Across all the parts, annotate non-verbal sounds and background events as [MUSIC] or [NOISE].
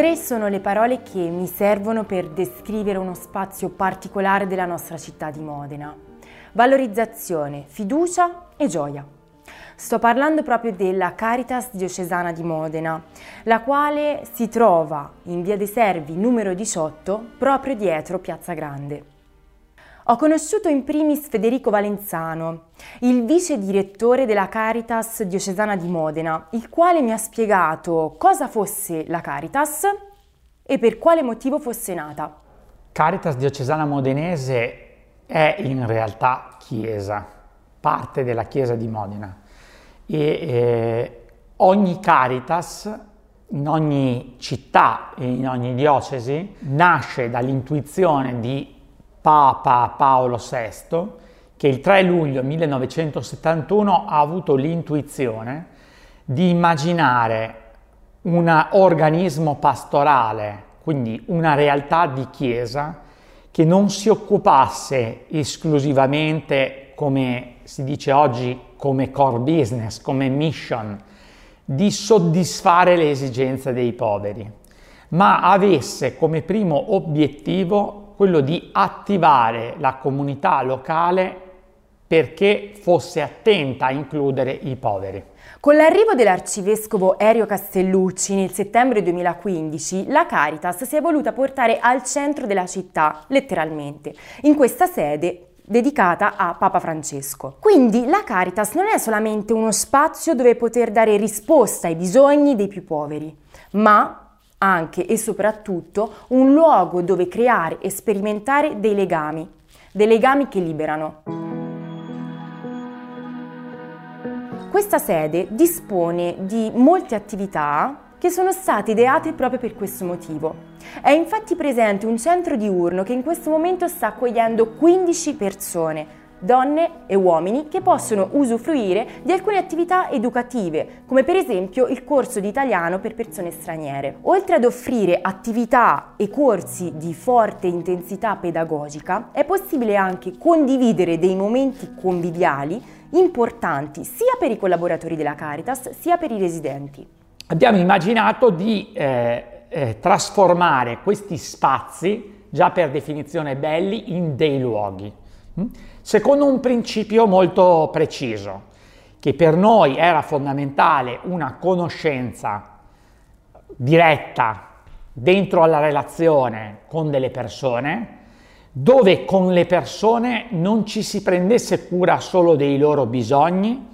Tre sono le parole che mi servono per descrivere uno spazio particolare della nostra città di Modena. Valorizzazione, fiducia e gioia. Sto parlando proprio della Caritas diocesana di Modena, la quale si trova in via dei Servi numero 18, proprio dietro Piazza Grande. Ho conosciuto in primis Federico Valenzano, il vice direttore della Caritas diocesana di Modena, il quale mi ha spiegato cosa fosse la Caritas e per quale motivo fosse nata. Caritas diocesana modenese è in realtà chiesa, parte della chiesa di Modena e eh, ogni Caritas in ogni città e in ogni diocesi nasce dall'intuizione di Papa Paolo VI che il 3 luglio 1971 ha avuto l'intuizione di immaginare un organismo pastorale, quindi una realtà di chiesa che non si occupasse esclusivamente, come si dice oggi, come core business, come mission, di soddisfare le esigenze dei poveri, ma avesse come primo obiettivo quello di attivare la comunità locale perché fosse attenta a includere i poveri. Con l'arrivo dell'arcivescovo Erio Castellucci nel settembre 2015, la Caritas si è voluta portare al centro della città, letteralmente, in questa sede dedicata a Papa Francesco. Quindi la Caritas non è solamente uno spazio dove poter dare risposta ai bisogni dei più poveri, ma anche e soprattutto un luogo dove creare e sperimentare dei legami, dei legami che liberano. Questa sede dispone di molte attività che sono state ideate proprio per questo motivo. È infatti presente un centro diurno che in questo momento sta accogliendo 15 persone, donne e uomini che possono usufruire di alcune attività educative, come per esempio il corso di italiano per persone straniere. Oltre ad offrire attività e corsi di forte intensità pedagogica, è possibile anche condividere dei momenti conviviali importanti sia per i collaboratori della Caritas sia per i residenti abbiamo immaginato di eh, eh, trasformare questi spazi, già per definizione belli, in dei luoghi? Secondo un principio molto preciso, che per noi era fondamentale una conoscenza diretta dentro alla relazione con delle persone, dove con le persone non ci si prendesse cura solo dei loro bisogni,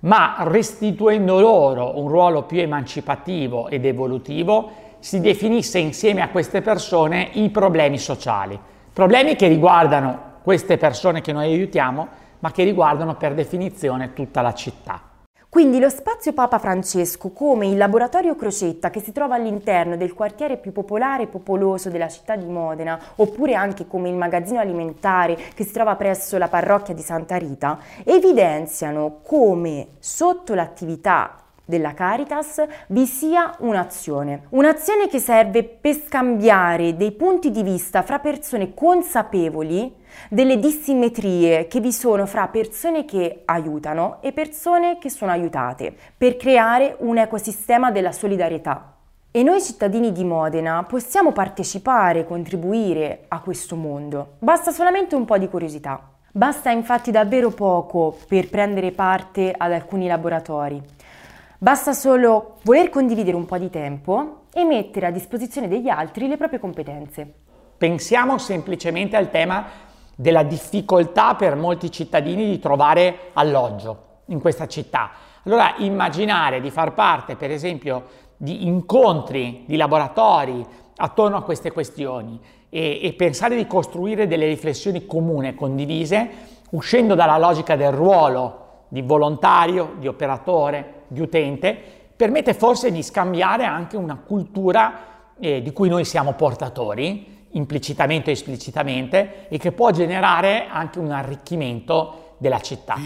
ma restituendo loro un ruolo più emancipativo ed evolutivo, si definisse insieme a queste persone i problemi sociali. Problemi che riguardano queste persone che noi aiutiamo, ma che riguardano per definizione tutta la città. Quindi lo spazio Papa Francesco, come il laboratorio Crocetta che si trova all'interno del quartiere più popolare e popoloso della città di Modena, oppure anche come il magazzino alimentare che si trova presso la parrocchia di Santa Rita, evidenziano come sotto l'attività della Caritas vi sia un'azione. Un'azione che serve per scambiare dei punti di vista fra persone consapevoli delle dissimmetrie che vi sono fra persone che aiutano e persone che sono aiutate, per creare un ecosistema della solidarietà. E noi cittadini di Modena possiamo partecipare, contribuire a questo mondo. Basta solamente un po' di curiosità. Basta infatti davvero poco per prendere parte ad alcuni laboratori. Basta solo voler condividere un po' di tempo e mettere a disposizione degli altri le proprie competenze. Pensiamo semplicemente al tema della difficoltà per molti cittadini di trovare alloggio in questa città. Allora immaginare di far parte, per esempio, di incontri, di laboratori attorno a queste questioni e, e pensare di costruire delle riflessioni comuni, condivise, uscendo dalla logica del ruolo di volontario, di operatore, di utente, permette forse di scambiare anche una cultura eh, di cui noi siamo portatori, implicitamente o esplicitamente, e che può generare anche un arricchimento della città.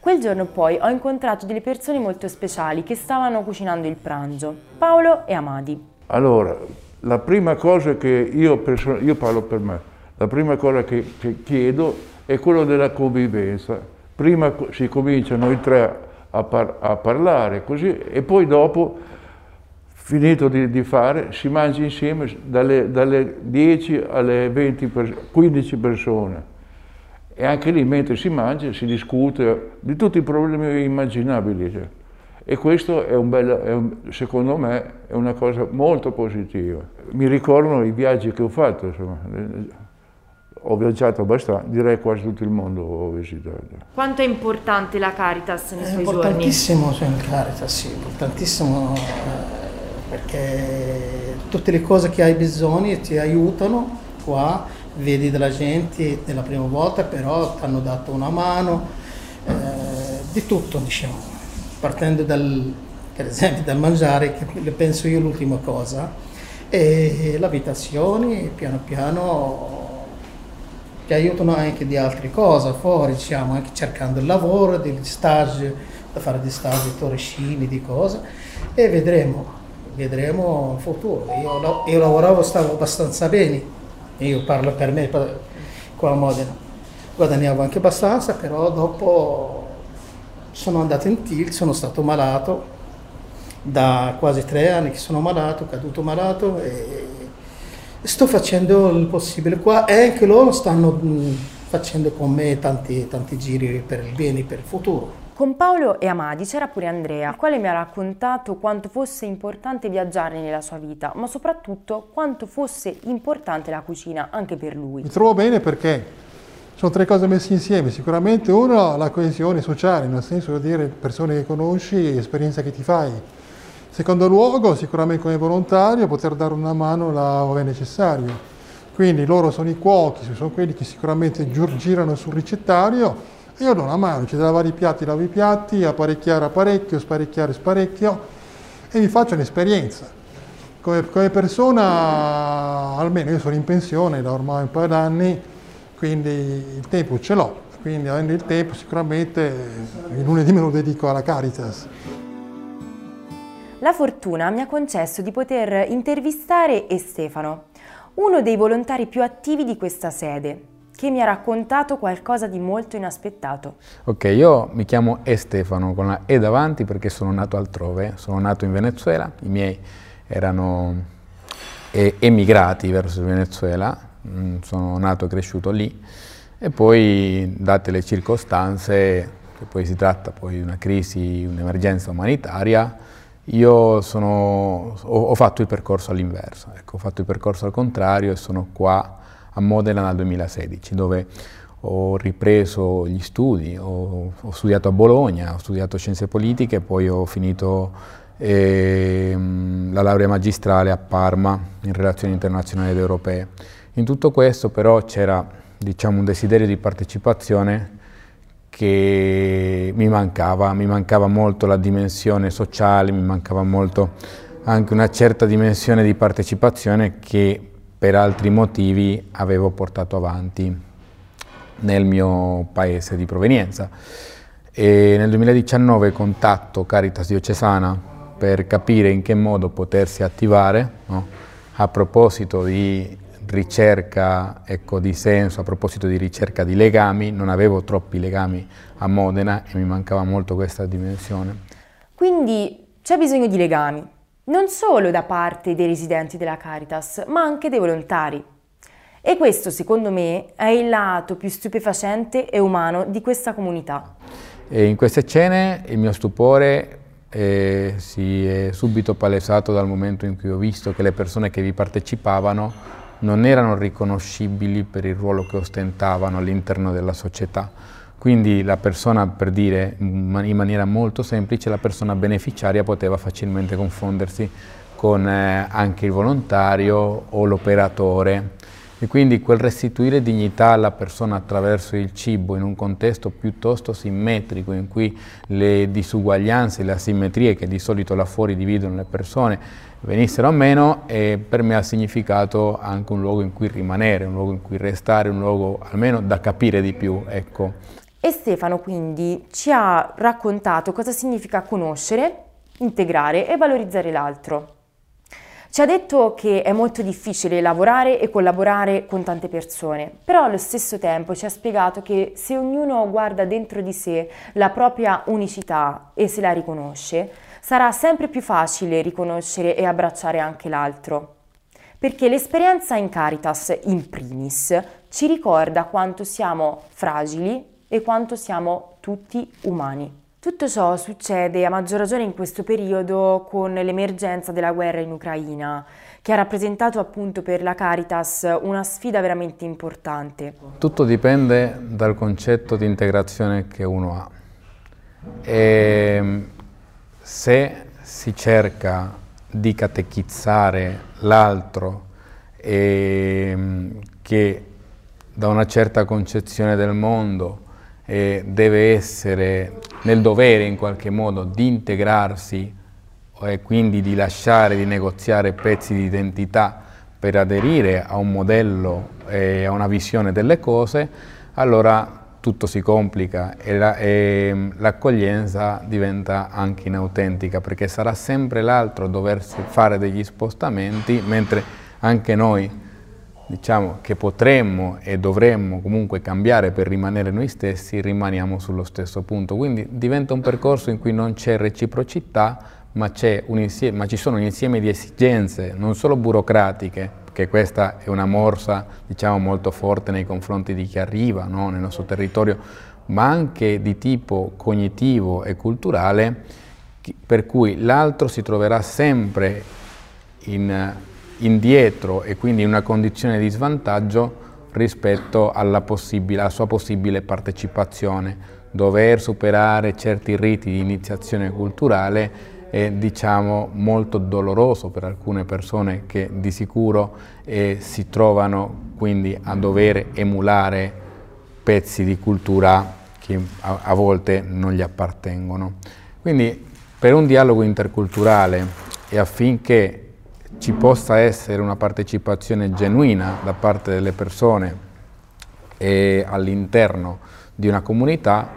Quel giorno poi ho incontrato delle persone molto speciali che stavano cucinando il pranzo, Paolo e Amadi. Allora, la prima cosa che io, io parlo per me, la prima cosa che, che chiedo è quello della convivenza. Prima si comincia noi tre a, par a parlare così e poi dopo finito di, di, fare, si mangia insieme dalle, dalle 10 alle 20 pers 15 persone. E anche lì mentre si mangia si discute di tutti i problemi immaginabili. E questo è un bel, è un, secondo me è una cosa molto positiva. Mi ricordano i viaggi che ho fatto, insomma. ho viaggiato abbastanza, direi quasi tutto il mondo ho visitato. Quanto è importante la Caritas nei è suoi giorni? È importantissimo cioè, il Caritas, sì, importantissimo eh, perché tutte le cose che hai bisogno ti aiutano qua, vedi della gente della prima volta, però ti hanno dato una mano, eh, di tutto diciamo partendo dal, per esempio dal mangiare, che penso io l'ultima cosa, e le abitazioni piano piano ti aiutano anche di altre cose fuori, diciamo, anche cercando il lavoro, degli stage, da fare di stage di torrescini, di cose, e vedremo, vedremo il futuro. Io, io lavoravo, stavo abbastanza bene, io parlo per me qua a Modena, guadagnavo anche abbastanza, però dopo sono andato in tilt, sono stato malato, da quasi tre anni che sono malato, caduto malato e sto facendo il possibile qua e anche loro stanno facendo con me tanti, tanti giri per il bene, per il futuro. Con Paolo e Amadi c'era pure Andrea, il quale mi ha raccontato quanto fosse importante viaggiare nella sua vita, ma soprattutto quanto fosse importante la cucina anche per lui. Mi trovo bene perché sono tre cose messe insieme, sicuramente uno la coesione sociale, nel senso di dire persone che conosci, esperienza che ti fai. Secondo luogo, sicuramente come volontario, poter dare una mano laddove è necessario. Quindi loro sono i cuochi, sono quelli che sicuramente girano sul ricettario e io do una mano, c'è da lavare i piatti, lavo i piatti, apparecchiare apparecchio, sparecchiare sparecchio e mi faccio un'esperienza. Come, come persona, almeno io sono in pensione da ormai un paio d'anni, quindi il tempo ce l'ho, quindi avendo il tempo sicuramente il lunedì me lo dedico alla Caritas. La fortuna mi ha concesso di poter intervistare Estefano, uno dei volontari più attivi di questa sede, che mi ha raccontato qualcosa di molto inaspettato. Ok, io mi chiamo Estefano con la E davanti perché sono nato altrove, sono nato in Venezuela, i miei erano emigrati verso il Venezuela, sono nato e cresciuto lì e poi date le circostanze, che poi si tratta poi di una crisi, un'emergenza umanitaria, io sono, ho, ho, fatto il percorso all'inverso, ecco, ho fatto il percorso al contrario e sono qua a Modena nel 2016 dove ho ripreso gli studi, ho, ho studiato a Bologna, ho studiato scienze politiche, poi ho finito eh, la laurea magistrale a Parma in relazioni internazionali ed europee. In tutto questo però c'era diciamo, un desiderio di partecipazione che mi mancava, mi mancava molto la dimensione sociale, mi mancava molto anche una certa dimensione di partecipazione che per altri motivi avevo portato avanti nel mio paese di provenienza. E nel 2019 contatto Caritas Diocesana per capire in che modo potersi attivare no? a proposito di ricerca ecco, di senso, a proposito di ricerca di legami, non avevo troppi legami a Modena e mi mancava molto questa dimensione. Quindi c'è bisogno di legami, non solo da parte dei residenti della Caritas, ma anche dei volontari. E questo, secondo me, è il lato più stupefacente e umano di questa comunità. E in queste scene il mio stupore eh, si è subito palesato dal momento in cui ho visto che le persone che vi partecipavano non erano riconoscibili per il ruolo che ostentavano all'interno della società. Quindi la persona, per dire in maniera molto semplice, la persona beneficiaria poteva facilmente confondersi con eh, anche il volontario o l'operatore. E quindi quel restituire dignità alla persona attraverso il cibo in un contesto piuttosto simmetrico in cui le disuguaglianze, le asimmetrie che di solito là fuori dividono le persone venissero a meno e per me ha significato anche un luogo in cui rimanere, un luogo in cui restare, un luogo almeno da capire di più. Ecco. E Stefano quindi ci ha raccontato cosa significa conoscere, integrare e valorizzare l'altro. Ci ha detto che è molto difficile lavorare e collaborare con tante persone, però allo stesso tempo ci ha spiegato che se ognuno guarda dentro di sé la propria unicità e se la riconosce, sarà sempre più facile riconoscere e abbracciare anche l'altro. Perché l'esperienza in Caritas, in primis, ci ricorda quanto siamo fragili e quanto siamo tutti umani. Tutto ciò succede a maggior ragione in questo periodo con l'emergenza della guerra in Ucraina, che ha rappresentato appunto per la Caritas una sfida veramente importante. Tutto dipende dal concetto di integrazione che uno ha. E se si cerca di catechizzare l'altro che da una certa concezione del mondo eh, deve essere nel dovere in qualche modo di integrarsi e quindi di lasciare di negoziare pezzi di identità per aderire a un modello e a una visione delle cose, allora tutto si complica e, e l'accoglienza diventa anche inautentica perché sarà sempre l'altro a doversi fare degli spostamenti mentre anche noi diciamo, che potremmo e dovremmo comunque cambiare per rimanere noi stessi, rimaniamo sullo stesso punto. Quindi diventa un percorso in cui non c'è reciprocità, ma, insieme, ma, ci sono un insieme di esigenze, non solo burocratiche, che questa è una morsa diciamo, molto forte nei confronti di chi arriva no, nel nostro territorio, ma anche di tipo cognitivo e culturale, per cui l'altro si troverà sempre in indietro e quindi in una condizione di svantaggio rispetto alla, alla, sua possibile partecipazione. Dover superare certi riti di iniziazione culturale è diciamo, molto doloroso per alcune persone che di sicuro eh, si trovano quindi a dover emulare pezzi di cultura che a, a volte non gli appartengono. Quindi per un dialogo interculturale e affinché ci possa essere una partecipazione genuina da parte delle persone e all'interno di una comunità,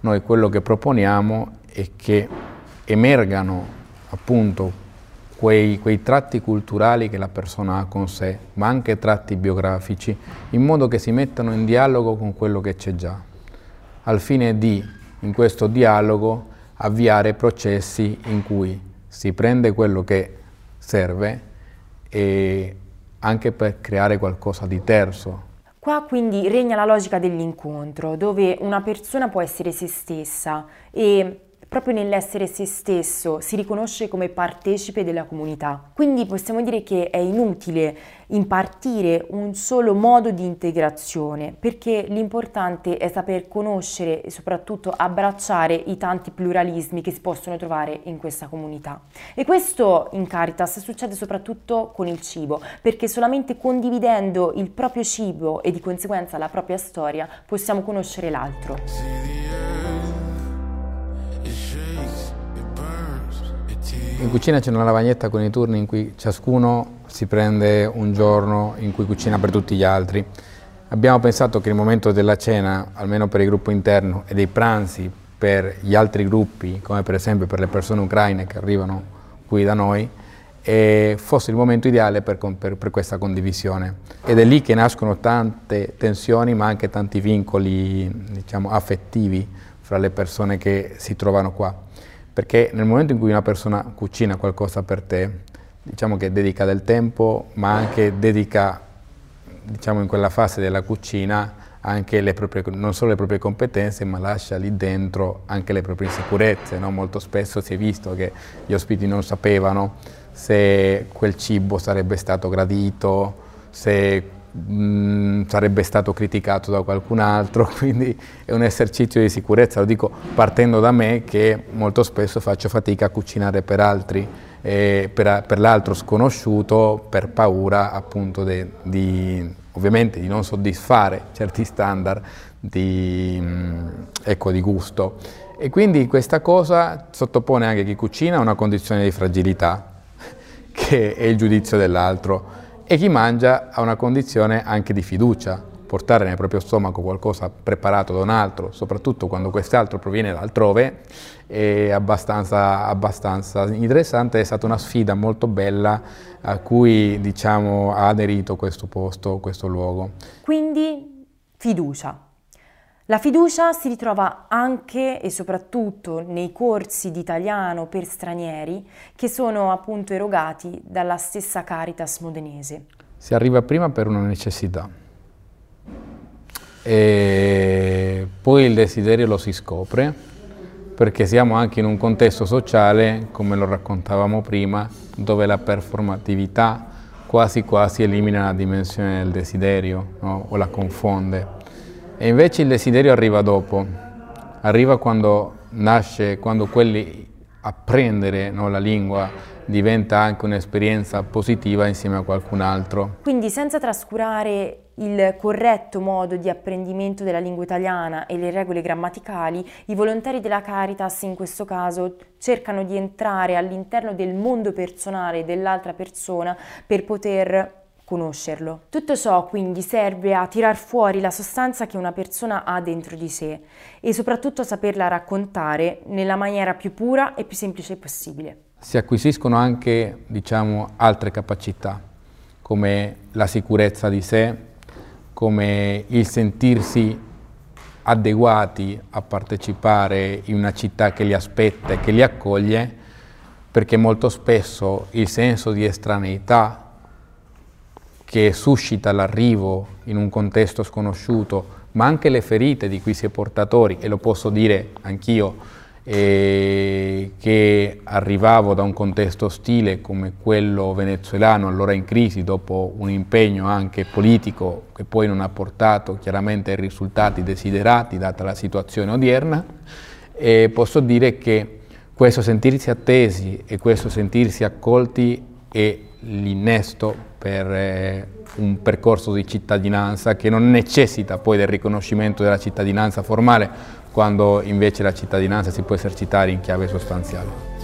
noi quello che proponiamo è che emergano appunto quei, quei, tratti culturali che la persona ha con sé, ma anche tratti biografici, in modo che si mettano in dialogo con quello che c'è già, al fine di, in questo dialogo, avviare processi in cui si prende quello che serve e anche per creare qualcosa di terzo. Qua quindi regna la logica dell'incontro, dove una persona può essere se stessa e proprio nell'essere se stesso si riconosce come partecipe della comunità. Quindi possiamo dire che è inutile impartire un solo modo di integrazione, perché l'importante è saper conoscere e soprattutto abbracciare i tanti pluralismi che si possono trovare in questa comunità. E questo in Caritas succede soprattutto con il cibo, perché solamente condividendo il proprio cibo e di conseguenza la propria storia possiamo conoscere l'altro. In cucina c'è una lavagnetta con i turni in cui ciascuno si prende un giorno in cui cucina per tutti gli altri. Abbiamo pensato che il momento della cena, almeno per il gruppo interno, e dei pranzi per gli altri gruppi, come per esempio per le persone ucraine che arrivano qui da noi, fosse il momento ideale per, per, per, questa condivisione. Ed è lì che nascono tante tensioni, ma anche tanti vincoli diciamo, affettivi fra le persone che si trovano qua perché nel momento in cui una persona cucina qualcosa per te, diciamo che dedica del tempo, ma anche dedica, diciamo in quella fase della cucina, proprie, non solo le proprie competenze, ma lascia lì dentro anche le proprie insicurezze. No? Molto spesso si è visto che gli ospiti non sapevano se quel cibo sarebbe stato gradito, se Mm, sarebbe stato criticato da qualcun altro, [LAUGHS] quindi è un esercizio di sicurezza, lo dico partendo da me che molto spesso faccio fatica a cucinare per altri, eh, per, per l'altro sconosciuto per paura appunto de, di, ovviamente di non soddisfare certi standard di, mm, ecco, di gusto. E quindi questa cosa sottopone anche chi cucina a una condizione di fragilità, [LAUGHS] che è il giudizio dell'altro e chi mangia ha una condizione anche di fiducia, portare nel proprio stomaco qualcosa preparato da un altro, soprattutto quando quest'altro proviene da altrove, è abbastanza, abbastanza interessante, è stata una sfida molto bella a cui diciamo, ha aderito questo posto, questo luogo. Quindi fiducia. La fiducia si ritrova anche e soprattutto nei corsi di italiano per stranieri che sono appunto erogati dalla stessa Caritas modenese. Si arriva prima per una necessità e poi il desiderio lo si scopre perché siamo anche in un contesto sociale, come lo raccontavamo prima, dove la performatività quasi quasi elimina la dimensione del desiderio no? o la confonde. E invece il desiderio arriva dopo, arriva quando nasce, quando quelli apprendere no, la lingua diventa anche un'esperienza positiva insieme a qualcun altro. Quindi senza trascurare il corretto modo di apprendimento della lingua italiana e le regole grammaticali, i volontari della Caritas in questo caso cercano di entrare all'interno del mondo personale dell'altra persona per poter conoscerlo. Tutto ciò quindi serve a tirar fuori la sostanza che una persona ha dentro di sé e soprattutto saperla raccontare nella maniera più pura e più semplice possibile. Si acquisiscono anche, diciamo, altre capacità, come la sicurezza di sé, come il sentirsi adeguati a partecipare in una città che li aspetta e che li accoglie, perché molto spesso il senso di estraneità che suscita l'arrivo in un contesto sconosciuto, ma anche le ferite di cui si è portatori, e lo posso dire anch'io, eh, che arrivavo da un contesto ostile come quello venezuelano, allora in crisi, dopo un impegno anche politico che poi non ha portato chiaramente ai risultati desiderati data la situazione odierna, e posso dire che questo sentirsi attesi e questo sentirsi accolti è l'innesto per eh, un percorso di cittadinanza che non necessita poi del riconoscimento della cittadinanza formale, quando invece la cittadinanza si può esercitare in chiave sostanziale.